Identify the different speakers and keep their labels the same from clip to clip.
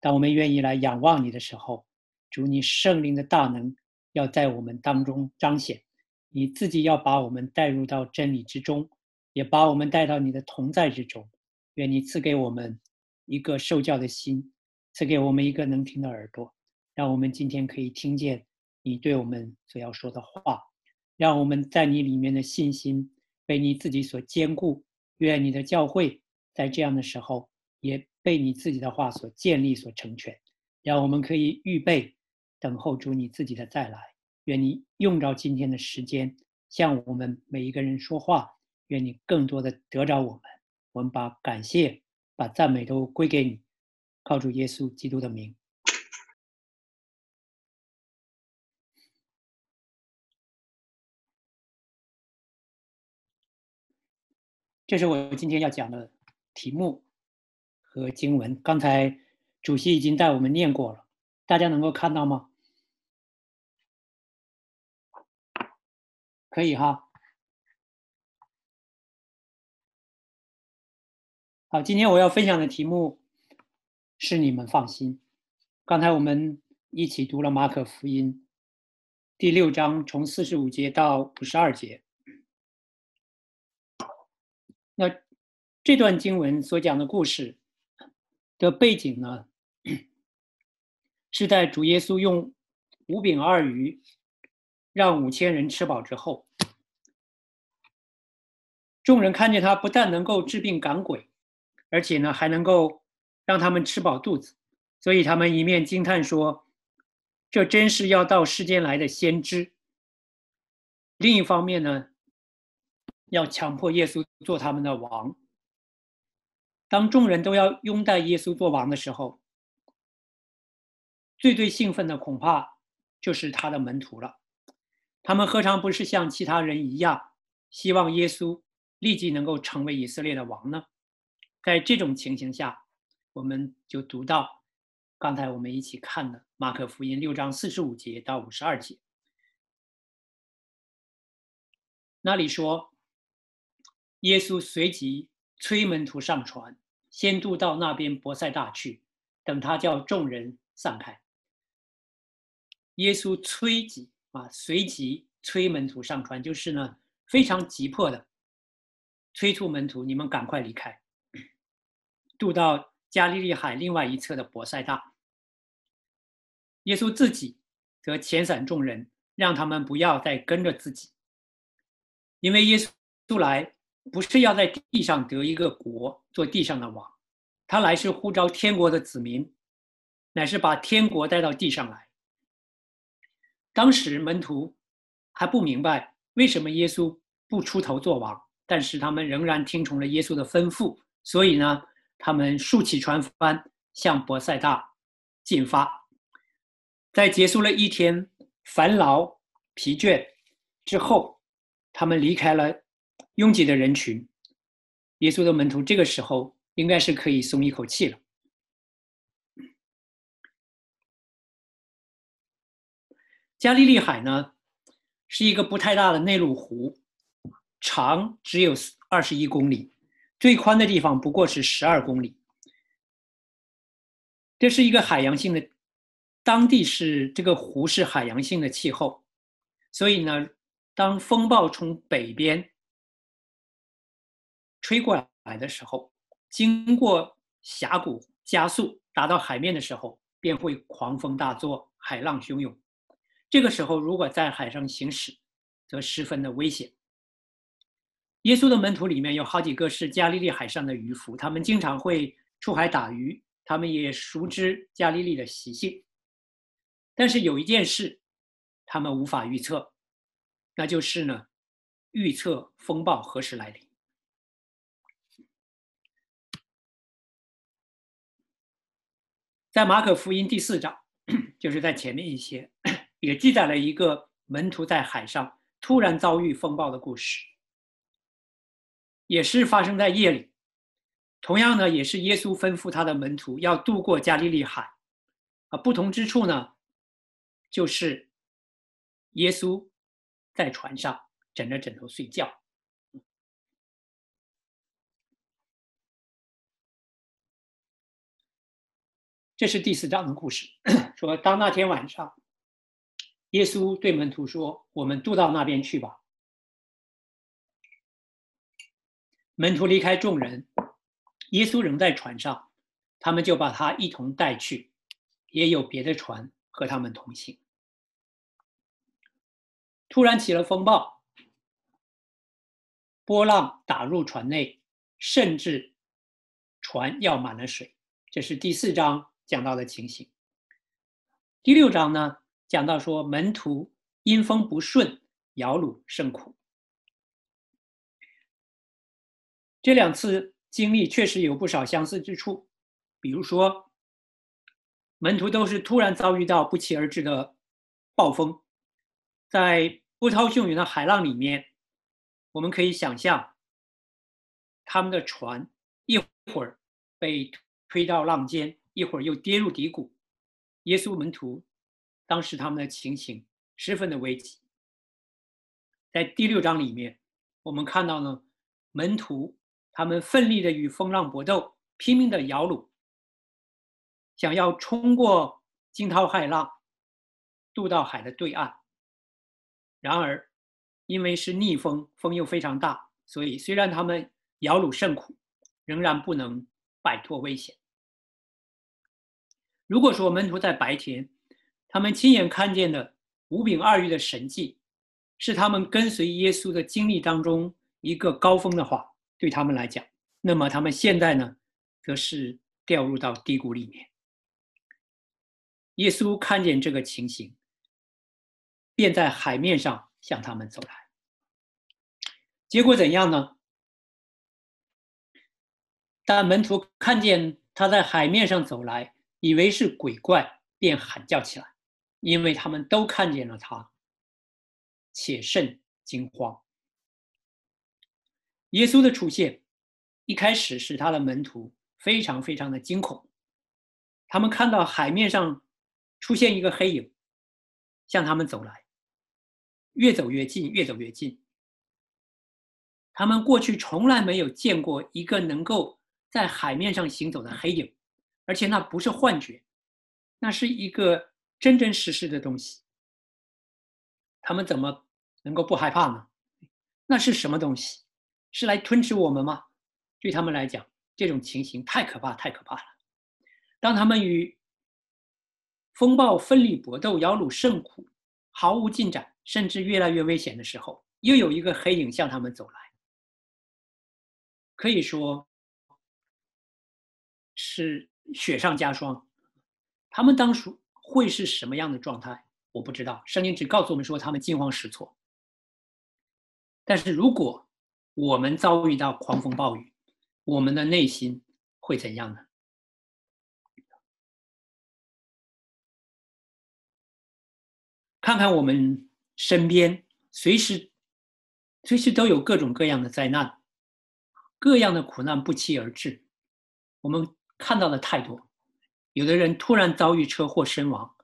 Speaker 1: 当我们愿意来仰望你的时候，主你圣灵的大能要在我们当中彰显，你自己要把我们带入到真理之中，也把我们带到你的同在之中。愿你赐给我们一个受教的心，赐给我们一个能听的耳朵，让我们今天可以听见你对我们所要说的话，让我们在你里面的信心被你自己所坚固。愿你的教会在这样的时候也被你自己的话所建立、所成全，让我们可以预备等候主你自己的再来。愿你用着今天的时间向我们每一个人说话，愿你更多的得着我们。我们把感谢、把赞美都归给你，靠主耶稣基督的名。这是我今天要讲的题目和经文。刚才主席已经带我们念过了，大家能够看到吗？可以哈。好，今天我要分享的题目是“你们放心”。刚才我们一起读了马可福音第六章，从四十五节到五十二节。那这段经文所讲的故事的背景呢，是在主耶稣用五饼二鱼让五千人吃饱之后，众人看见他不但能够治病赶鬼。而且呢，还能够让他们吃饱肚子，所以他们一面惊叹说：“这真是要到世间来的先知。”另一方面呢，要强迫耶稣做他们的王。当众人都要拥戴耶稣做王的时候，最最兴奋的恐怕就是他的门徒了。他们何尝不是像其他人一样，希望耶稣立即能够成为以色列的王呢？在这种情形下，我们就读到刚才我们一起看的《马可福音》六章四十五节到五十二节，那里说，耶稣随即催门徒上船，先渡到那边伯赛大去，等他叫众人散开。耶稣催急啊，随即催门徒上船，就是呢非常急迫的催促门徒，你们赶快离开。渡到加利利海另外一侧的博塞大，耶稣自己则遣散众人，让他们不要再跟着自己，因为耶稣来不是要在地上得一个国做地上的王，他来是呼召天国的子民，乃是把天国带到地上来。当时门徒还不明白为什么耶稣不出头做王，但是他们仍然听从了耶稣的吩咐，所以呢。他们竖起船帆向博塞大进发，在结束了一天烦劳疲倦之后，他们离开了拥挤的人群。耶稣的门徒这个时候应该是可以松一口气了。加利利海呢，是一个不太大的内陆湖，长只有二十一公里。最宽的地方不过是十二公里，这是一个海洋性的，当地是这个湖是海洋性的气候，所以呢，当风暴从北边吹过来的时候，经过峡谷加速达到海面的时候，便会狂风大作，海浪汹涌。这个时候如果在海上行驶，则十分的危险。耶稣的门徒里面有好几个是加利利海上的渔夫，他们经常会出海打鱼，他们也熟知加利利的习性。但是有一件事，他们无法预测，那就是呢，预测风暴何时来临。在马可福音第四章，就是在前面一些，也记载了一个门徒在海上突然遭遇风暴的故事。也是发生在夜里，同样呢，也是耶稣吩咐他的门徒要渡过加利利海，啊，不同之处呢，就是耶稣在船上枕着枕头睡觉。这是第四章的故事，说当那天晚上，耶稣对门徒说：“我们渡到那边去吧。”门徒离开众人，耶稣仍在船上，他们就把他一同带去，也有别的船和他们同行。突然起了风暴，波浪打入船内，甚至船要满了水。这是第四章讲到的情形。第六章呢，讲到说门徒因风不顺，摇橹甚苦。这两次经历确实有不少相似之处，比如说，门徒都是突然遭遇到不期而至的暴风，在波涛汹涌的海浪里面，我们可以想象，他们的船一会儿被推到浪尖，一会儿又跌入低谷。耶稣门徒当时他们的情形十分的危急。在第六章里面，我们看到呢，门徒他们奋力的与风浪搏斗，拼命的摇橹，想要冲过惊涛骇浪，渡到海的对岸。然而，因为是逆风，风又非常大，所以虽然他们摇橹甚苦，仍然不能摆脱危险。如果说门徒在白天，他们亲眼看见的五饼二鱼的神迹，是他们跟随耶稣的经历当中一个高峰的话，对他们来讲，那么他们现在呢，则是掉入到低谷里面。耶稣看见这个情形。便在海面上向他们走来，结果怎样呢？当门徒看见他在海面上走来，以为是鬼怪，便喊叫起来，因为他们都看见了他，且甚惊慌。耶稣的出现，一开始使他的门徒非常非常的惊恐，他们看到海面上出现一个黑影，向他们走来。越走越近，越走越近。他们过去从来没有见过一个能够在海面上行走的黑影，而且那不是幻觉，那是一个真真实实的东西。他们怎么能够不害怕呢？那是什么东西？是来吞吃我们吗？对他们来讲，这种情形太可怕，太可怕了。当他们与风暴奋力搏斗，摇橹甚苦，毫无进展。甚至越来越危险的时候，又有一个黑影向他们走来，可以说是雪上加霜。他们当初会是什么样的状态，我不知道。圣经只告诉我们说他们惊慌失措。但是如果我们遭遇到狂风暴雨，我们的内心会怎样呢？看看我们。身边随时、随时都有各种各样的灾难，各样的苦难不期而至。我们看到的太多，有的人突然遭遇车祸身亡，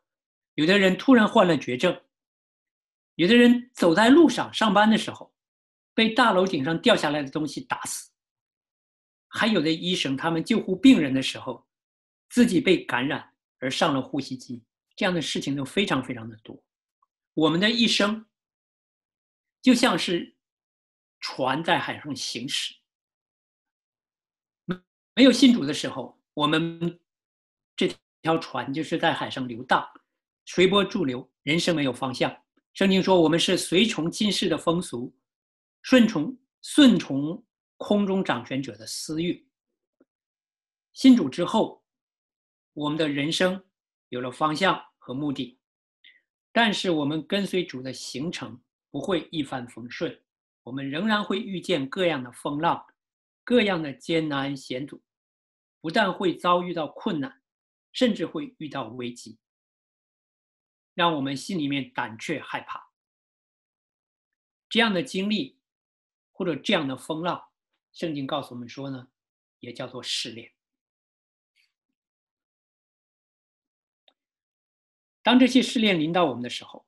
Speaker 1: 有的人突然患了绝症，有的人走在路上上班的时候被大楼顶上掉下来的东西打死，还有的医生他们救护病人的时候自己被感染而上了呼吸机，这样的事情都非常非常的多。我们的一生就像是船在海上行驶，没有信主的时候，我们这条船就是在海上游荡，随波逐流，人生没有方向。圣经说，我们是随从今世的风俗，顺从顺从空中掌权者的私欲。信主之后，我们的人生有了方向和目的。但是我们跟随主的行程不会一帆风顺，我们仍然会遇见各样的风浪，各样的艰难险阻，不但会遭遇到困难，甚至会遇到危机，让我们心里面胆怯害怕。这样的经历或者这样的风浪，圣经告诉我们说呢，也叫做试炼。当这些试炼临到我们的时候，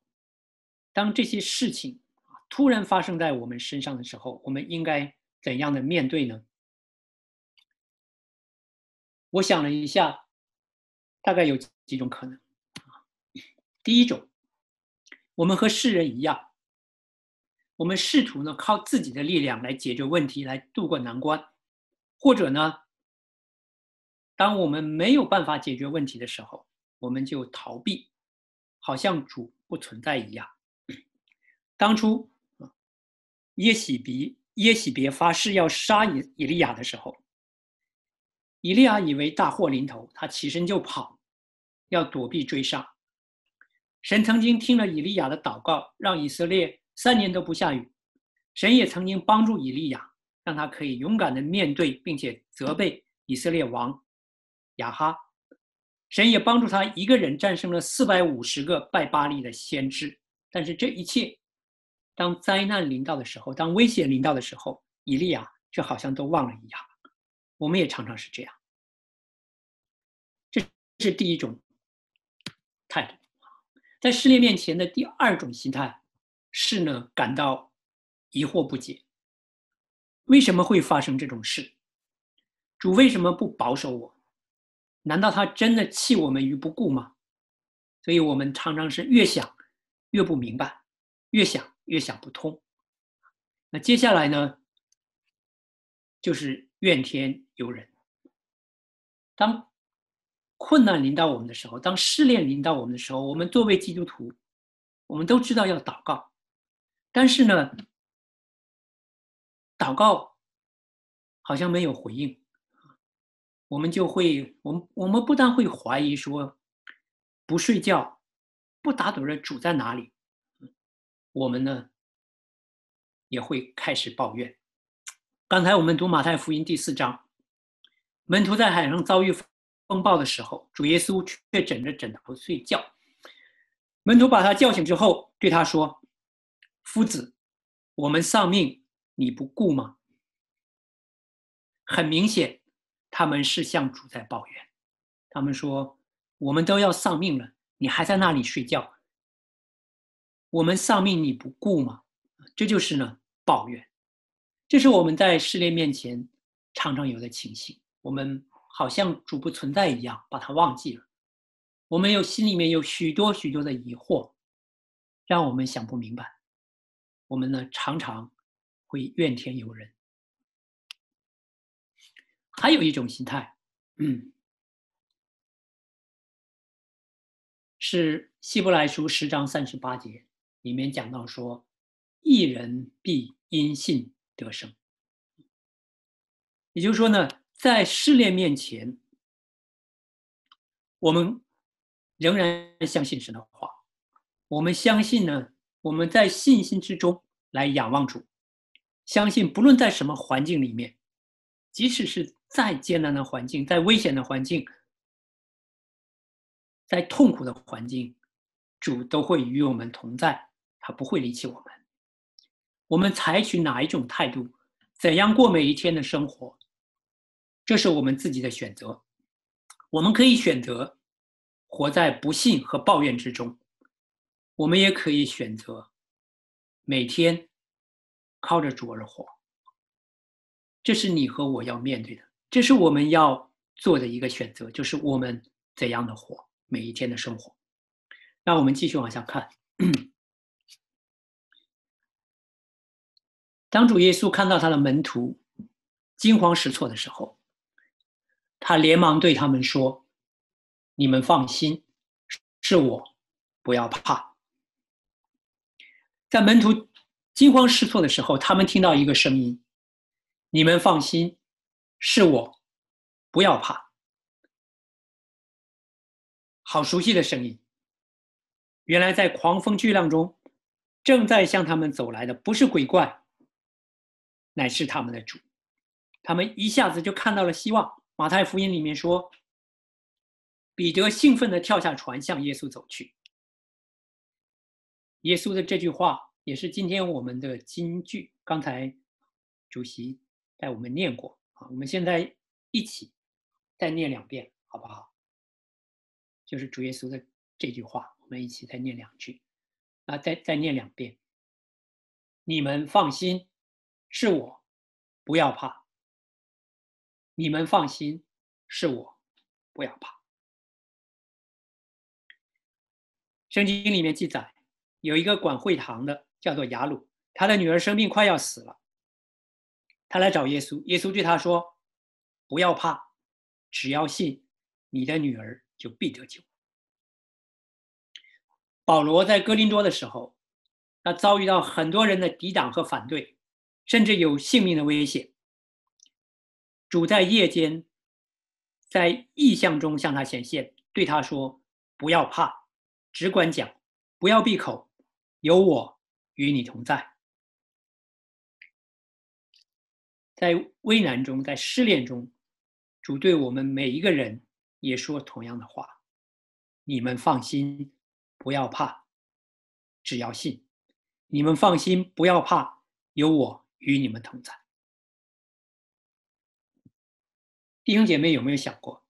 Speaker 1: 当这些事情突然发生在我们身上的时候，我们应该怎样的面对呢？我想了一下，大概有几种可能。第一种，我们和世人一样，我们试图呢靠自己的力量来解决问题，来渡过难关，或者呢，当我们没有办法解决问题的时候，我们就逃避，好像主不存在一样。当初耶喜比耶喜别发誓要杀以以利亚的时候，以利亚以为大祸临头，他起身就跑，要躲避追杀。神曾经听了以利亚的祷告，让以色列三年都不下雨。神也曾经帮助以利亚，让他可以勇敢的面对并且责备以色列王亚哈。神也帮助他一个人战胜了四百五十个拜巴利的先知。但是这一切，当灾难临到的时候，当危险临到的时候，以利亚却好像都忘了一样。我们也常常是这样。这是第一种态度。在试炼面前的第二种心态是呢，感到疑惑不解。为什么会发生这种事？主为什么不保守我？难道他真的弃我们于不顾吗？所以我们常常是越想越不明白，越想越想不通。那接下来呢，就是怨天尤人。当困难临到我们的时候，当试炼临到我们的时候，我们作为基督徒，我们都知道要祷告，但是呢，祷告好像没有回应，我们就会，我们我们不但会怀疑说，不睡觉、不打盹的主在哪里，我们呢也会开始抱怨。刚才我们读马太福音第四章，门徒在海上遭遇。风暴的时候，主耶稣却枕着枕头睡觉。门徒把他叫醒之后，对他说：“夫子，我们丧命，你不顾吗？”很明显，他们是向主在抱怨。他们说：“我们都要丧命了，你还在那里睡觉？我们丧命你不顾吗？”这就是呢抱怨。这是我们在试炼面前常常有的情形。我们。好像主不存在一样，把它忘记了。我们有心里面有许多许多的疑惑，让我们想不明白。我们呢，常常会怨天尤人。还有一种心态，嗯，是希伯来书十章三十八节里面讲到说：“一人必因信得胜。”也就是说呢。在试炼面前，我们仍然相信神的话。我们相信呢，我们在信心之中来仰望主，相信不论在什么环境里面，即使是再艰难的环境、再危险的环境、在痛苦的环境，主都会与我们同在，他不会离弃我们。我们采取哪一种态度，怎样过每一天的生活？这是我们自己的选择，我们可以选择活在不幸和抱怨之中，我们也可以选择每天靠着主而活。这是你和我要面对的，这是我们要做的一个选择，就是我们怎样的活每一天的生活。那我们继续往下看。当主耶稣看到他的门徒惊慌失措的时候，他连忙对他们说：“你们放心，是我，不要怕。”在门徒惊慌失措的时候，他们听到一个声音：“你们放心，是我，不要怕。”好熟悉的声音！原来在狂风巨浪中，正在向他们走来的不是鬼怪，乃是他们的主。他们一下子就看到了希望。马太福音里面说，彼得兴奋地跳下船，向耶稣走去。耶稣的这句话也是今天我们的金句。刚才主席带我们念过啊，我们现在一起再念两遍，好不好？就是主耶稣的这句话，我们一起再念两句啊，再再念两遍。你们放心，是我，不要怕。你们放心，是我，不要怕。圣经里面记载，有一个管会堂的叫做雅鲁，他的女儿生病快要死了，他来找耶稣，耶稣对他说：“不要怕，只要信，你的女儿就必得救。”保罗在哥林多的时候，他遭遇到很多人的抵挡和反对，甚至有性命的危险。主在夜间，在异象中向他显现，对他说：“不要怕，只管讲，不要闭口，有我与你同在。”在危难中，在失恋中，主对我们每一个人也说同样的话：“你们放心。”不要怕，只要信。你们放心，不要怕，有我与你们同在。弟兄姐妹，有没有想过，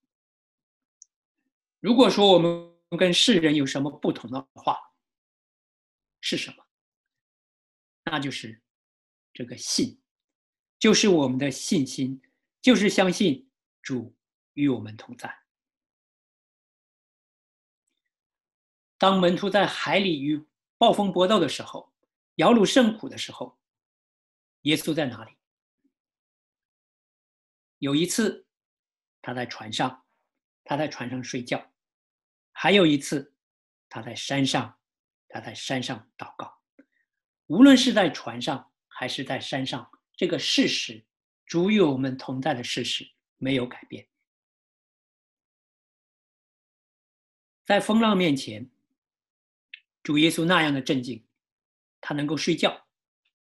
Speaker 1: 如果说我们跟世人有什么不同的话，是什么？那就是这个信，就是我们的信心，就是相信主与我们同在。当门徒在海里与暴风搏斗的时候，摇橹甚苦的时候，耶稣在哪里？有一次，他在船上，他在船上睡觉；还有一次，他在山上，他在山上祷告。无论是在船上还是在山上，这个事实，主与我们同在的事实没有改变。在风浪面前。主耶稣那样的镇静，他能够睡觉，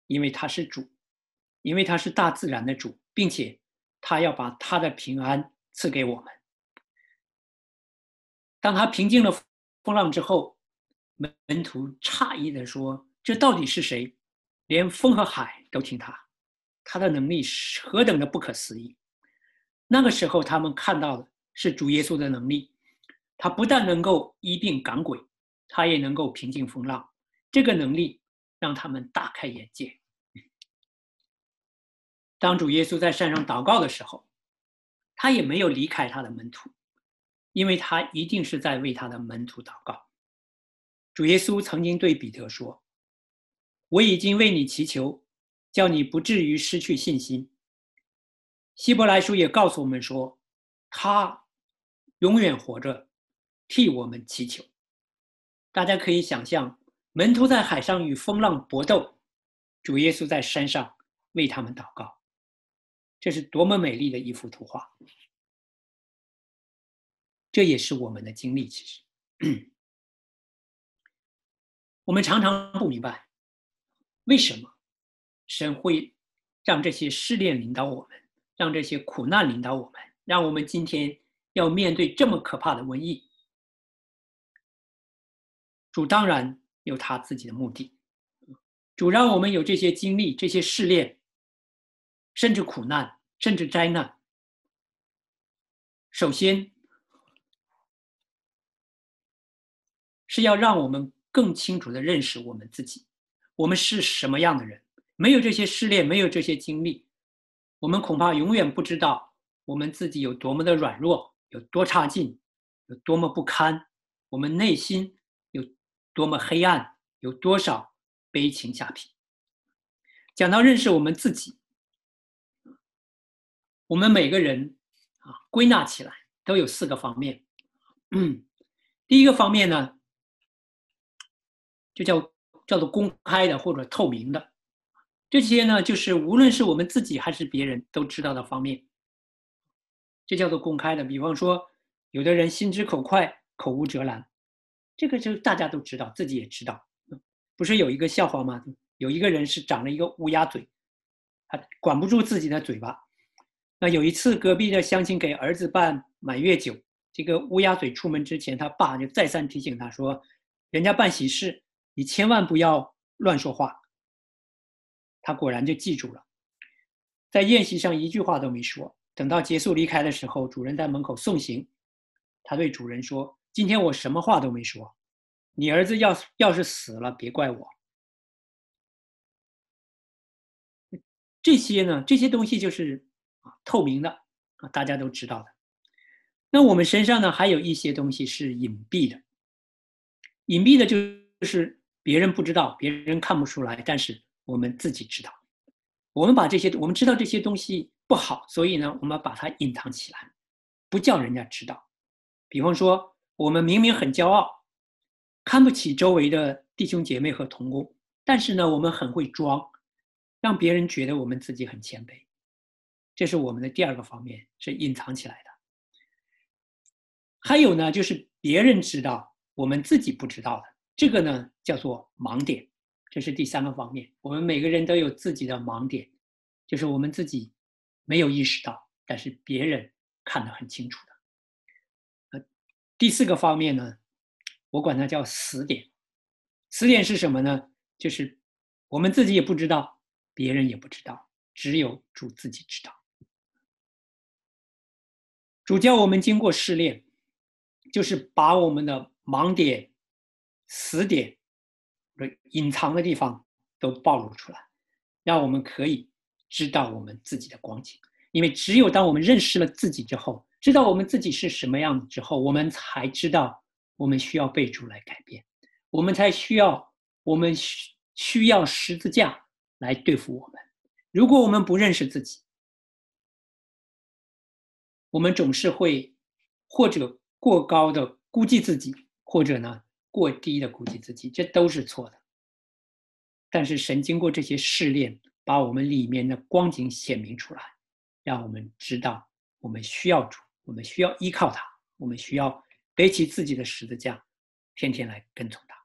Speaker 1: 因为他是主，因为他是大自然的主，并且他要把他的平安赐给我们。当他平静了风浪之后，门徒诧异的说：“这到底是谁？连风和海都听他，他的能力是何等的不可思议！”那个时候，他们看到的是主耶稣的能力，他不但能够医病赶鬼。他也能够平静风浪，这个能力让他们大开眼界。当主耶稣在山上祷告的时候，他也没有离开他的门徒，因为他一定是在为他的门徒祷告。主耶稣曾经对彼得说：“我已经为你祈求，叫你不至于失去信心。”希伯来书也告诉我们说：“他永远活着，替我们祈求。”大家可以想象，门徒在海上与风浪搏斗，主耶稣在山上为他们祷告，这是多么美丽的一幅图画！这也是我们的经历。其实，我们常常不明白，为什么神会让这些试炼领导我们，让这些苦难领导我们，让我们今天要面对这么可怕的瘟疫。主当然有他自己的目的，主让我们有这些经历、这些试炼，甚至苦难，甚至灾难。首先，是要让我们更清楚的认识我们自己，我们是什么样的人。没有这些试炼，没有这些经历，我们恐怕永远不知道我们自己有多么的软弱，有多差劲，有多么不堪，我们内心。多么黑暗，有多少悲情下品？讲到认识我们自己，我们每个人啊，归纳起来都有四个方面。第一个方面呢，就叫叫做公开的或者透明的，这些呢，就是无论是我们自己还是别人都知道的方面，这叫做公开的。比方说，有的人心直口快，口无遮拦。这个就大家都知道，自己也知道，不是有一个笑话吗？有一个人是长了一个乌鸦嘴，他管不住自己的嘴巴。那有一次，隔壁的乡亲给儿子办满月酒，这个乌鸦嘴出门之前，他爸就再三提醒他说：“人家办喜事，你千万不要乱说话。”他果然就记住了，在宴席上一句话都没说。等到结束离开的时候，主人在门口送行，他对主人说。今天我什么话都没说，你儿子要要是死了，别怪我。这些呢，这些东西就是啊透明的啊，大家都知道的。那我们身上呢，还有一些东西是隐蔽的。隐蔽的就是别人不知道，别人看不出来，但是我们自己知道。我们把这些，我们知道这些东西不好，所以呢，我们把它隐藏起来，不叫人家知道。比方说，我们明明很骄傲，看不起周围的弟兄姐妹和同工，但是呢，我们很会装，让别人觉得我们自己很谦卑。这是我们的第二个方面，是隐藏起来的。还有呢，就是别人知道，我们自己不知道的，这个呢叫做盲点。这是第三个方面，我们每个人都有自己的盲点，就是我们自己没有意识到，但是别人看得很清楚。第四个方面呢，我管它叫死点。死点是什么呢？就是我们自己也不知道，别人也不知道，只有主自己知道。主教我们经过试炼，就是把我们的盲点、死点。隐藏的地方都暴露出来，让我们可以知道我们自己的光景。因为只有当我们认识了自己之后，知道我们自己是什么样子之后，我们才知道我们需要被主来改变，我们才需要我们需需要十字架来对付我们。如果我们不认识自己，我们总是会或者过高的估计自己，或者呢？过低的估计自己，这都是错的。但是神经过这些试炼，把我们里面的光景显明出来，让我们知道我们需要主，我们需要依靠他，我们需要背起自己的十字架，天天来跟从他。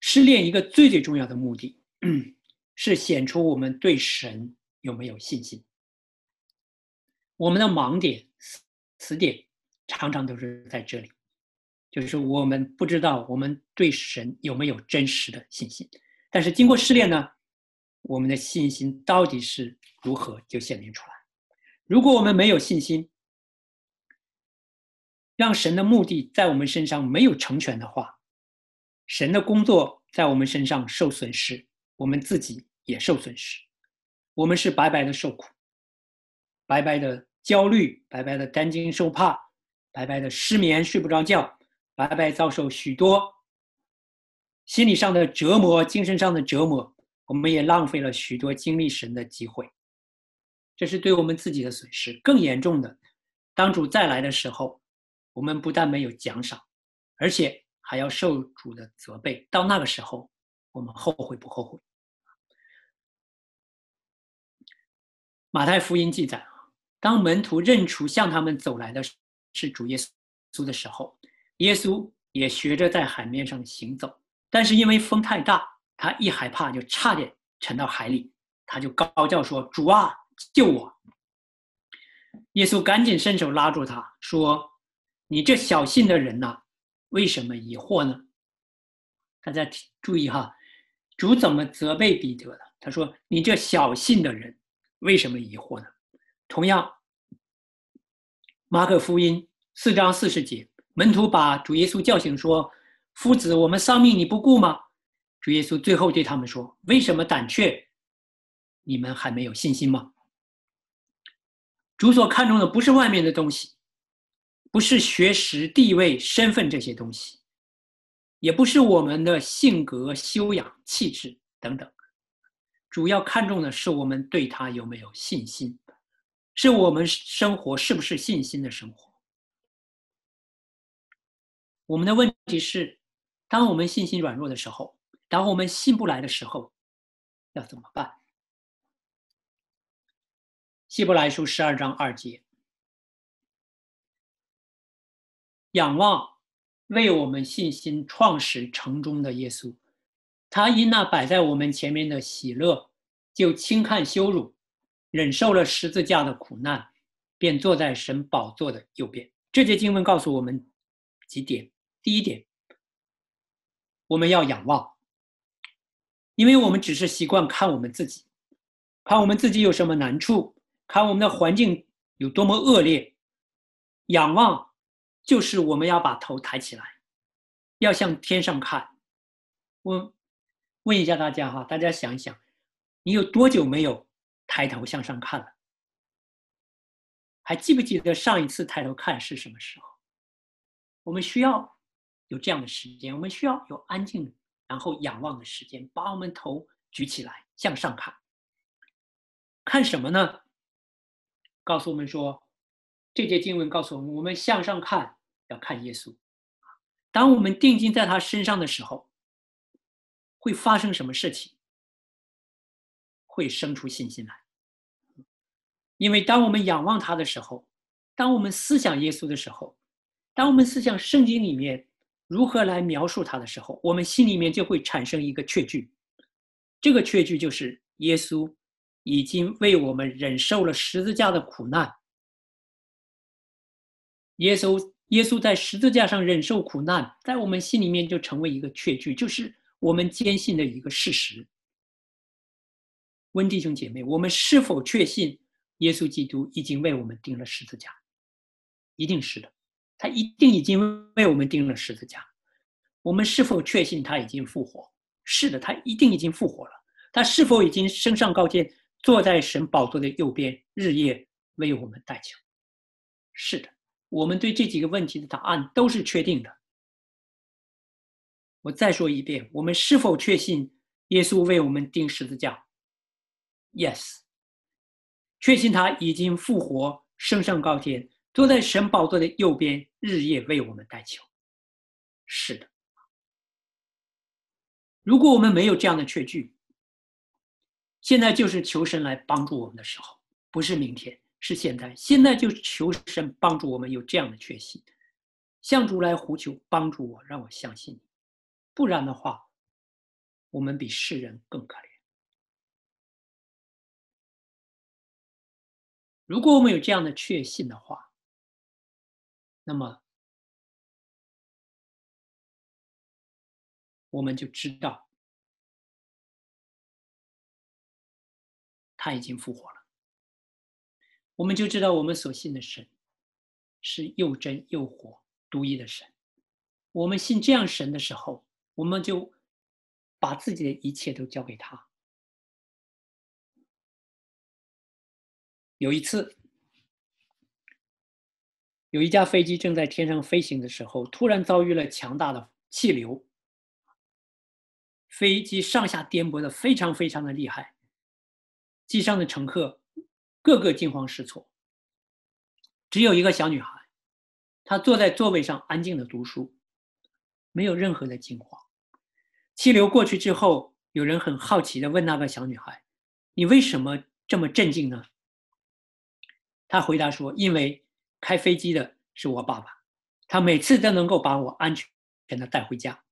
Speaker 1: 试炼一个最最重要的目的，是显出我们对神有没有信心。我们的盲点、词点常常都是在这里，就是我们不知道我们对神有没有真实的信心。但是经过试炼呢，我们的信心到底是如何就显明出来。如果我们没有信心，让神的目的在我们身上没有成全的话，神的工作在我们身上受损失，我们自己也受损失，我们是白白的受苦，白白的。焦虑，白白的担惊受怕，白白的失眠睡不着觉，白白遭受许多心理上的折磨、精神上的折磨，我们也浪费了许多经历神的机会，这是对我们自己的损失。更严重的，当主再来的时候，我们不但没有奖赏，而且还要受主的责备。到那个时候，我们后悔不后悔？马太福音记载。当门徒认出向他们走来的是主耶稣的时候，耶稣也学着在海面上行走。但是因为风太大，他一害怕就差点沉到海里，他就高叫说：“主啊，救我！”耶稣赶紧伸手拉住他，说：“你这小信的人呐，为什么疑惑呢？”大家注意哈，主怎么责备彼得的？他说：“你这小信的人，为什么疑惑呢？”同样，《马可福音》四章四十节，门徒把主耶稣叫醒，说：“夫子，我们丧命你不顾吗？”主耶稣最后对他们说：“为什么胆怯？你们还没有信心吗？”主所看重的不是外面的东西，不是学识、地位、身份这些东西，也不是我们的性格、修养、气质等等，主要看重的是我们对他有没有信心。是我们生活是不是信心的生活？我们的问题是，当我们信心软弱的时候，当我们信不来的时候，要怎么办？希伯来书十二章二节，仰望为我们信心创始成终的耶稣，他因那摆在我们前面的喜乐，就轻看羞辱。忍受了十字架的苦难，便坐在神宝座的右边。这节经文告诉我们几点：第一点，我们要仰望，因为我们只是习惯看我们自己，看我们自己有什么难处，看我们的环境有多么恶劣。仰望就是我们要把头抬起来，要向天上看。我问一下大家哈，大家想一想，你有多久没有？抬头向上看了，还记不记得上一次抬头看是什么时候？我们需要有这样的时间，我们需要有安静然后仰望的时间，把我们头举起来向上看。看什么呢？告诉我们说，这节经文告诉我们，我们向上看要看耶稣。当我们定睛在他身上的时候，会发生什么事情？会生出信心来。因为当我们仰望他的时候，当我们思想耶稣的时候，当我们思想圣经里面如何来描述他的时候，我们心里面就会产生一个确据。这个确据就是耶稣。已经为我们忍受了十字架的苦难。耶稣，耶稣在十字架上忍受苦难，在我们心里面就成为一个确据，就是我们坚信的一个事实。温弟兄姐妹，我们是否确信耶稣基督已经为我们钉了十字架？一定是的，他一定已经为我们钉了十字架。我们是否确信他已经复活？是的，他一定已经复活了。他是否已经升上高天？坐在神宝座的右边，日夜为我们代求。是的，我们对这几个问题的答案都是确定的。我再说一遍，我们是否确信耶稣为我们钉十字架？Yes，确信他已经复活，升上高天，坐在神宝座的右边，日夜为我们代求。是的，如果我们没有这样的确据，现在就是求神来帮助我们的时候，不是明天，是现在。现在就求神帮助我们有这样的确信，向主来呼求帮助我，让我相信你。不然的话，我们比世人更可怜。如果我们有这样的确信的话，那么我们就知道。他已经复活了，我们就知道我们所信的神是又真又活、独一的神。我们信这样神的时候，我们就把自己的一切都交给他。有一次，有一架飞机正在天上飞行的时候，突然遭遇了强大的气流，飞机上下颠簸的非常非常的厉害。机上的乘客个个惊慌失措，只有一个小女孩，她坐在座位上安静的读书，没有任何的惊慌。气流过去之后，有人很好奇的问那个小女孩：“你为什么这么镇静呢？”她回答说：“因为开飞机的是我爸爸，他每次都能够把我安全的带回家。”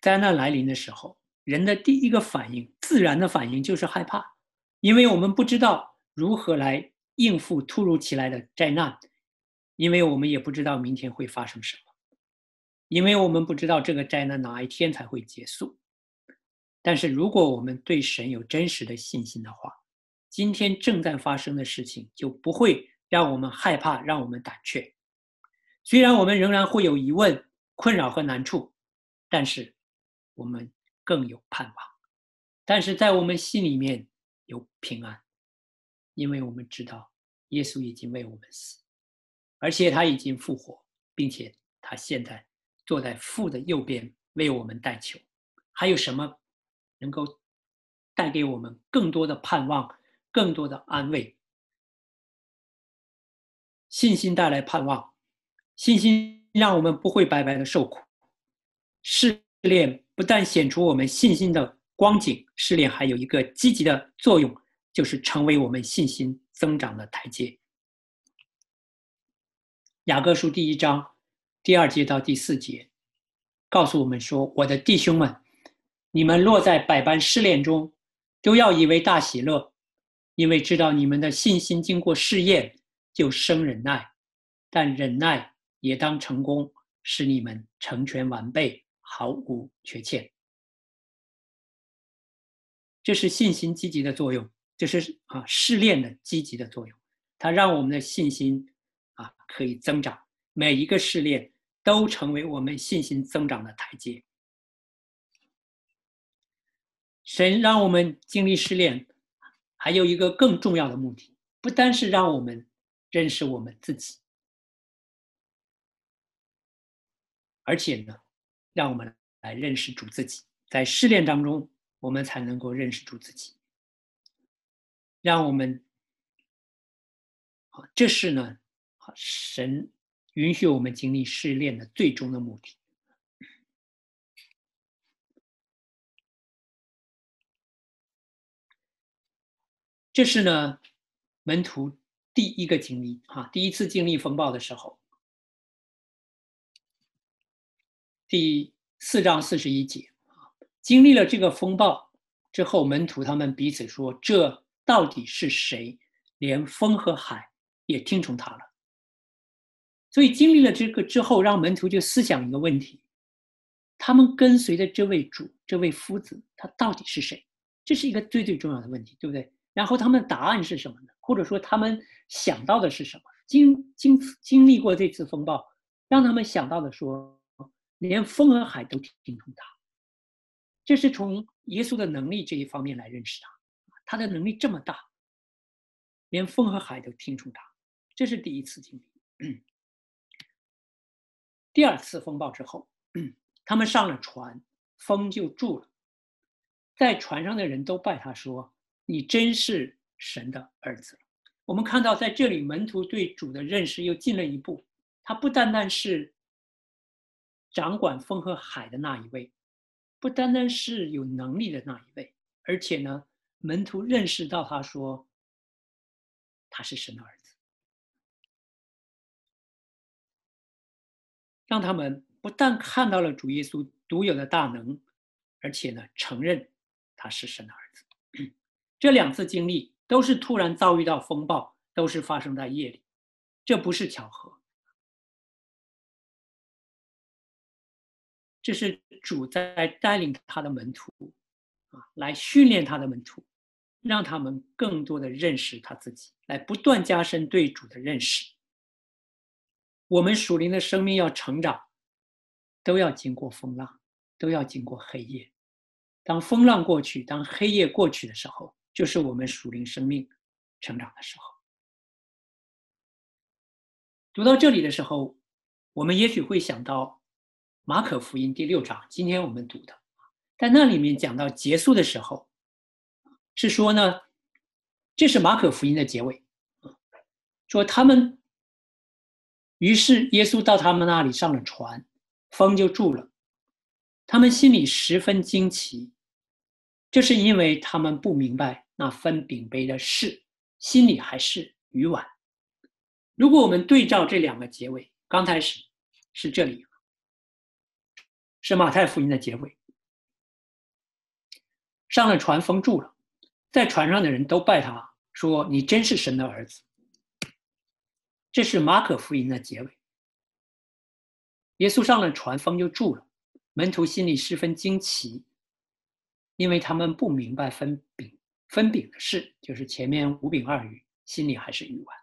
Speaker 1: 灾难来临的时候。人的第一个反应，自然的反应就是害怕，因为我们不知道如何来应付突如其来的灾难，因为我们也不知道明天会发生什么，因为我们不知道这个灾难哪一天才会结束。但是如果我们对神有真实的信心的话，今天正在发生的事情就不会让我们害怕，让我们胆怯。虽然我们仍然会有疑问、困扰和难处，但是我们。更有盼望，但是在我们心里面有平安，因为我们知道耶稣已经为我们死，而且他已经复活，并且他现在坐在父的右边为我们代求。还有什么能够带给我们更多的盼望、更多的安慰？信心带来盼望，信心让我们不会白白的受苦。试炼。不但显出我们信心的光景，试炼还有一个积极的作用，就是成为我们信心增长的台阶。雅各书第一章第二节到第四节，告诉我们说：“我的弟兄们，你们落在百般试炼中，都要以为大喜乐，因为知道你们的信心经过试验，就生忍耐。但忍耐也当成功，使你们成全完备。”毫无缺欠，这是信心积极的作用，这是啊试炼的积极的作用，它让我们的信心啊可以增长。每一个试炼都成为我们信心增长的台阶。神让我们经历试炼，还有一个更重要的目的，不单是让我们认识我们自己，而且呢，让我们来认识主自己。在试炼当中，我们才能够认识主自己。让我们，啊，这是呢，神允许我们经历试炼的最终的目的。这是呢，门徒第一个经历哈，第一次经历风暴的时候，第四章四十一节啊，经历了这个风暴之后，门徒他们彼此说：“这到底是谁？连风和海也听从他了。”所以经历了这个之后，让门徒就思想一个问题：他们跟随的这位主、这位夫子，他到底是谁？这是一个最最重要的问题，对不对？然后他们答案是什么呢？或者说他们想到的是什么？经经经历过这次风暴，让他们想到的说，连风和海都听从他。这是从耶稣的能力这一方面来认识他，他的能力这么大，连风和海都听从他。这是第一次经历。第二次风暴之后，他们上了船，风就住了，在船上的人都拜他说。你真是神的儿子。我们看到，在这里门徒对主的认识又进了一步。他不单单是掌管风和海的那一位，不单单是有能力的那一位，而且呢，门徒认识到他说他是神的儿子，让他们不但看到了主耶稣独有的大能，而且呢，承认他是神的儿子。这两次经历都是突然遭遇到风暴，都是发生在夜里，这不是巧合，这是主在带领他的门徒啊，来训练他的门徒，让他们更多的认识他自己，来不断加深对主的认识。我们属灵的生命要成长，都要经过风浪，都要经过黑夜。当风浪过去，当黑夜过去的时候。就是我们属灵生命成长的时候。读到这里的时候，我们也许会想到马可福音第六章，今天我们读的，在那里面讲到结束的时候，是说呢，这是马可福音的结尾，说他们，于是耶稣到他们那里上了船，风就住了，他们心里十分惊奇，这是因为他们不明白。那分饼杯的事，心里还是鱼丸。如果我们对照这两个结尾，刚开始是这里，是马太福音的结尾。上了船封住了，在船上的人都拜他，说：“你真是神的儿子。”这是马可福音的结尾。耶稣上了船，风就住了，门徒心里十分惊奇，因为他们不明白分饼。分饼的事，就是前面五饼二鱼，心里还是鱼丸，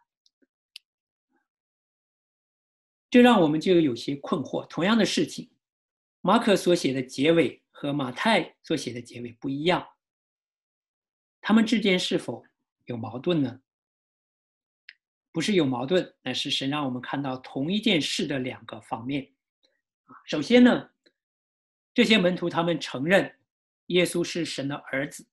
Speaker 1: 这让我们就有些困惑。同样的事情，马可所写的结尾和马太所写的结尾不一样，他们之间是否有矛盾呢？不是有矛盾，乃是神让我们看到同一件事的两个方面。首先呢，这些门徒他们承认耶稣是神的儿子。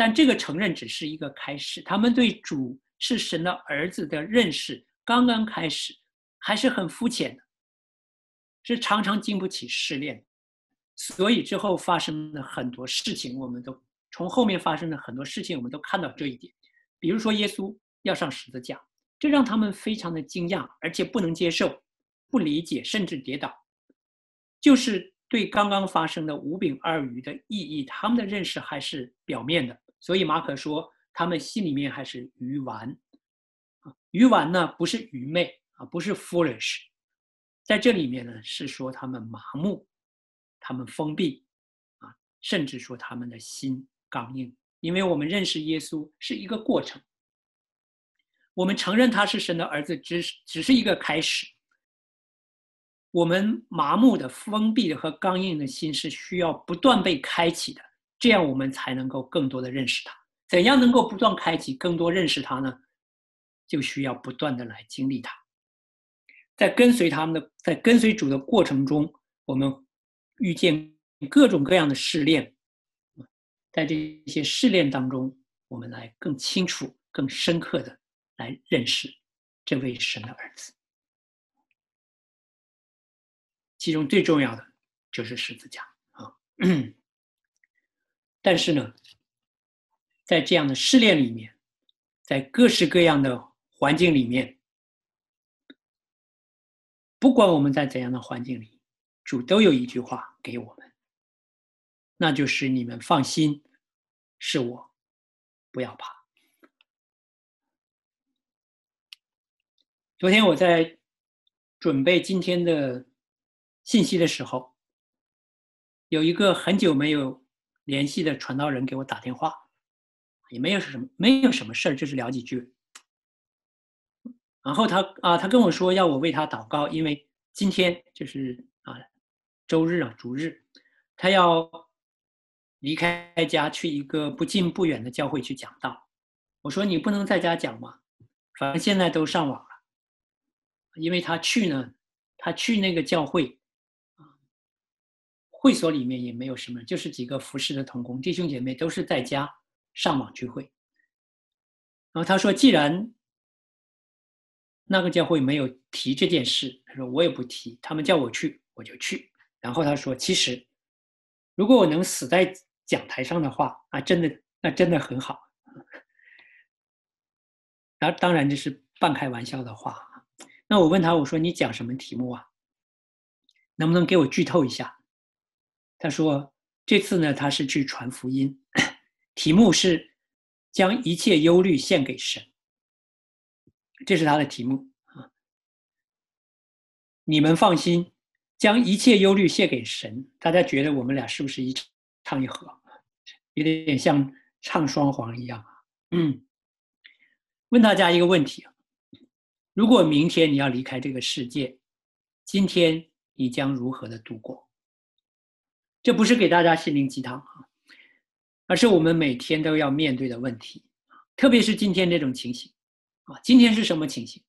Speaker 1: 但这个承认只是一个开始，他们对主是神的儿子的认识刚刚开始，还是很肤浅的，是常常经不起试炼，所以之后发生的很多事情，我们都从后面发生的很多事情，我们都看到这一点。比如说耶稣要上十字架，这让他们非常的惊讶，而且不能接受、不理解，甚至跌倒，就是对刚刚发生的五饼二鱼的意义，他们的认识还是表面的。所以马可说，他们心里面还是愚顽啊，愚顽呢不是愚昧啊，不是 foolish，在这里面呢是说他们麻木，他们封闭啊，甚至说他们的心刚硬。因为我们认识耶稣是一个过程，我们承认他是神的儿子，只是只是一个开始。我们麻木的、封闭的和刚硬的心是需要不断被开启的。这样我们才能够更多的认识他，怎样能够不断开启更多认识他呢？就需要不断的来经历他。在跟随他们的，在跟随主的过程中，我们遇见各种各样的试炼，在这些试炼当中，我们来更清楚、更深刻的来认识这位神的儿子。其中最重要的就是十字架啊！但是呢，在这样的试炼里面，在各式各样的环境里面。不管我们在怎样的环境里，主都有一句话给我们，那就是你们放心，是我，不要怕。昨天我在准备今天的信息的时候，有一个很久没有联系的传道人给我打电话，也没有什么，没有什么事儿，就是聊几句。然后他啊，他跟我说要我为他祷告，因为今天就是啊，周日啊，主日，他要离开家去一个不近不远的教会去讲道。我说你不能在家讲吗？反正现在都上网了。因为他去呢，他去那个教会，会所里面也没有什么，就是几个服侍的童工弟兄姐妹都是在家上网聚会。然后他说，既然那个教会没有提这件事，他说我也不提，他们叫我去我就去。然后他说，其实如果我能死在讲台上的话，啊，真的那真的很好。然后当然这是半开玩笑的话。那我问他，我说你讲什么题目啊？能不能给我剧透一下？他说这次呢他是去传福音，题目是将一切忧虑献给神。这是他的题目啊！你们放心，将一切忧虑献给神。大家觉得我们俩是不是一唱一和？有点像唱双簧一样啊！嗯，问大家一个问题啊：如果明天你要离开这个世界，今天你将如何的度过？这不是给大家心灵鸡汤啊，而是我们每天都要面对的问题特别是今天这种情形。啊，今天是什么情形？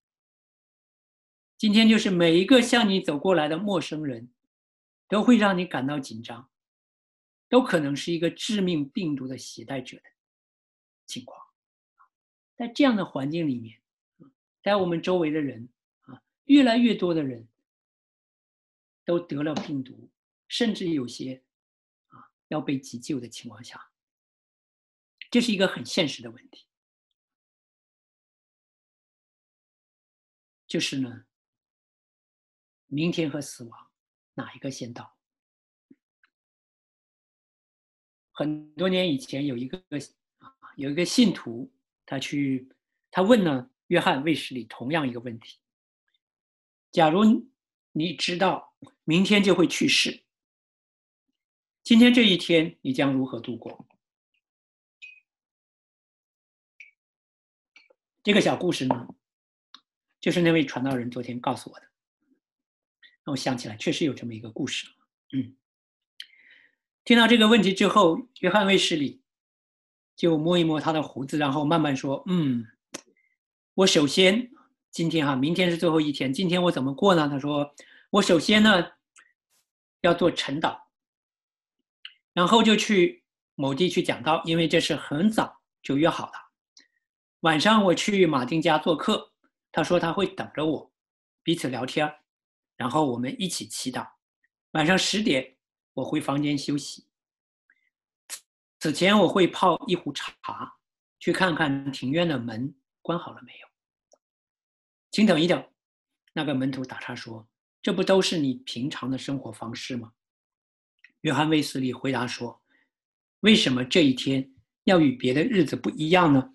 Speaker 1: 今天就是每一个向你走过来的陌生人，都会让你感到紧张，都可能是一个致命病毒的携带者的情况。在这样的环境里面，在我们周围的人啊，越来越多的人都得了病毒，甚至有些啊要被急救的情况下，这是一个很现实的问题。就是呢，明天和死亡哪一个先到？很多年以前有一个啊，有一个信徒，他去他问呢约翰卫士里同样一个问题：假如你知道明天就会去世，今天这一天你将如何度过？这个小故事呢？就是那位传道人昨天告诉我的，让我想起来，确实有这么一个故事。嗯，听到这个问题之后，约翰卫士里就摸一摸他的胡子，然后慢慢说：“嗯，我首先今天哈，明天是最后一天，今天我怎么过呢？”他说：“我首先呢要做晨祷，然后就去某地去讲道，因为这是很早就约好的。晚上我去马丁家做客。”他说他会等着我，彼此聊天然后我们一起祈祷。晚上十点，我回房间休息。此前我会泡一壶茶，去看看庭院的门关好了没有。请等一等，那个门徒打岔说：“这不都是你平常的生活方式吗？”约翰卫斯理回答说：“为什么这一天要与别的日子不一样呢？”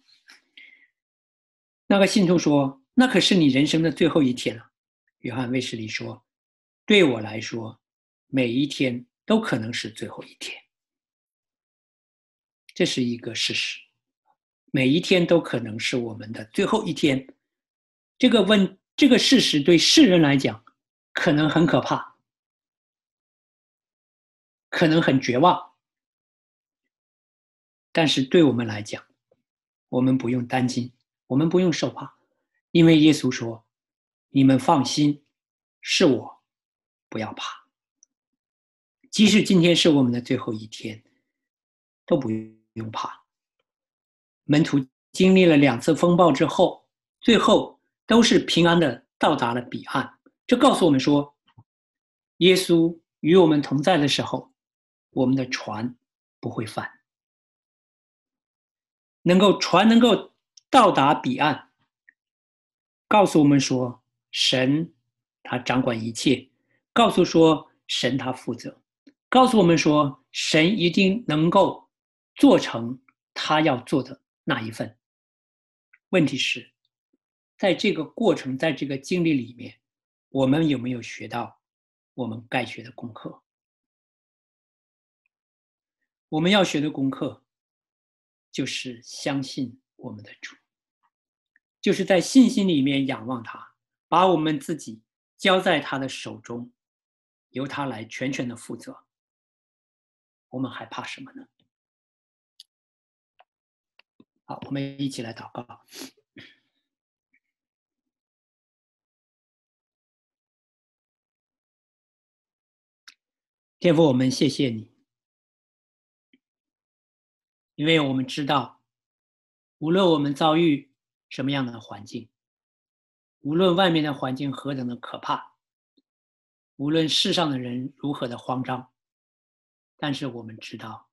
Speaker 1: 那个信徒说。那可是你人生的最后一天了，约翰卫斯理说：“对我来说，每一天都可能是最后一天。这是一个事实，每一天都可能是我们的最后一天。这个问这个事实对世人来讲，可能很可怕，可能很绝望，但是对我们来讲，我们不用担心，我们不用受怕，因为耶稣说：“你们放心，是我，不要怕。即使今天是我们的最后一天，都不用怕。”门徒经历了两次风暴之后，最后都是平安的到达了彼岸。这告诉我们说，耶稣与我们同在的时候，我们的船不会翻。能够船能够到达彼岸，告诉我们说，神他掌管一切，告诉说神他负责，告诉我们说神一定能够做成他要做的那一份。问题是，在这个过程，在这个经历里面，我们有没有学到我们该学的功课？我们要学的功课。就是相信我们的主，就是在信心里面仰望他，把我们自己交在他的手中，由他来全权的负责。我们还怕什么呢？好，我们一起来祷告。天父，我们谢谢你。因为我们知道，无论我们遭遇什么样的环境，无论外面的环境何等的可怕，无论世上的人如何的慌张，但是我们知道，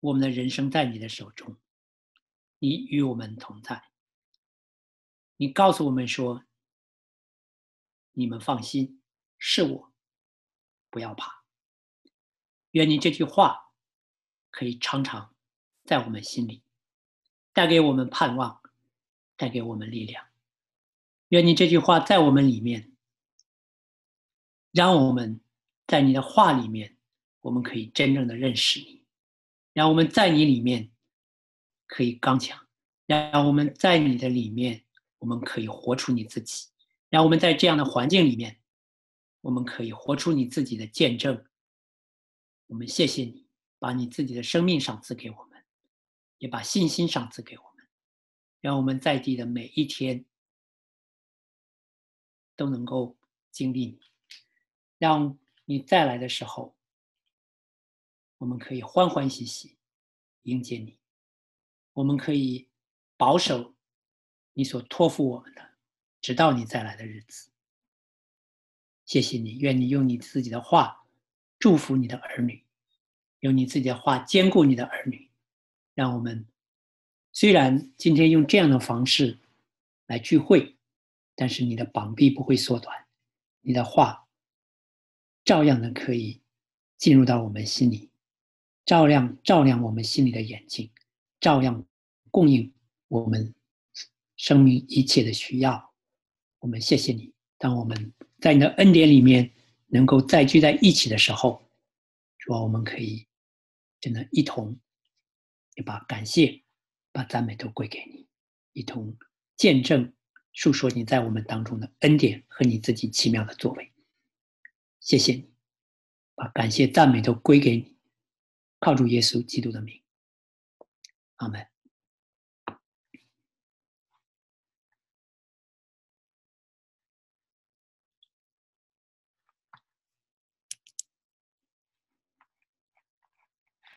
Speaker 1: 我们的人生在你的手中，你与我们同在。你告诉我们说：“你们放心，是我，不要怕。”愿你这句话可以常常。在我们心里，带给我们盼望，带给我们力量。愿你这句话在我们里面，让我们在你的话里面，我们可以真正的认识你；让我们在你里面可以刚强；让我们在你的里面，我们可以活出你自己；让我们在这样的环境里面，我们可以活出你自己的见证。我们谢谢你，把你自己的生命赏赐给我们。也把信心赏赐给我们，让我们在地的每一天都能够经历你，让你再来的时候，我们可以欢欢喜喜迎接你，我们可以保守你所托付我们的，直到你再来的日子。谢谢你，愿你用你自己的话祝福你的儿女，用你自己的话兼顾你的儿女。让我们虽然今天用这样的方式来聚会，但是你的膀臂不会缩短，你的话照样的可以进入到我们心里，照亮照亮我们心里的眼睛，照样供应我们生命一切的需要。我们谢谢你，当我们在你的恩典里面能够再聚在一起的时候，说我们可以真的一同。也把感谢、把赞美都归给你，一同见证、述说你在我们当中的恩典和你自己奇妙的作为。谢谢你，把感谢、赞美都归给你，靠住耶稣基督的名，阿门。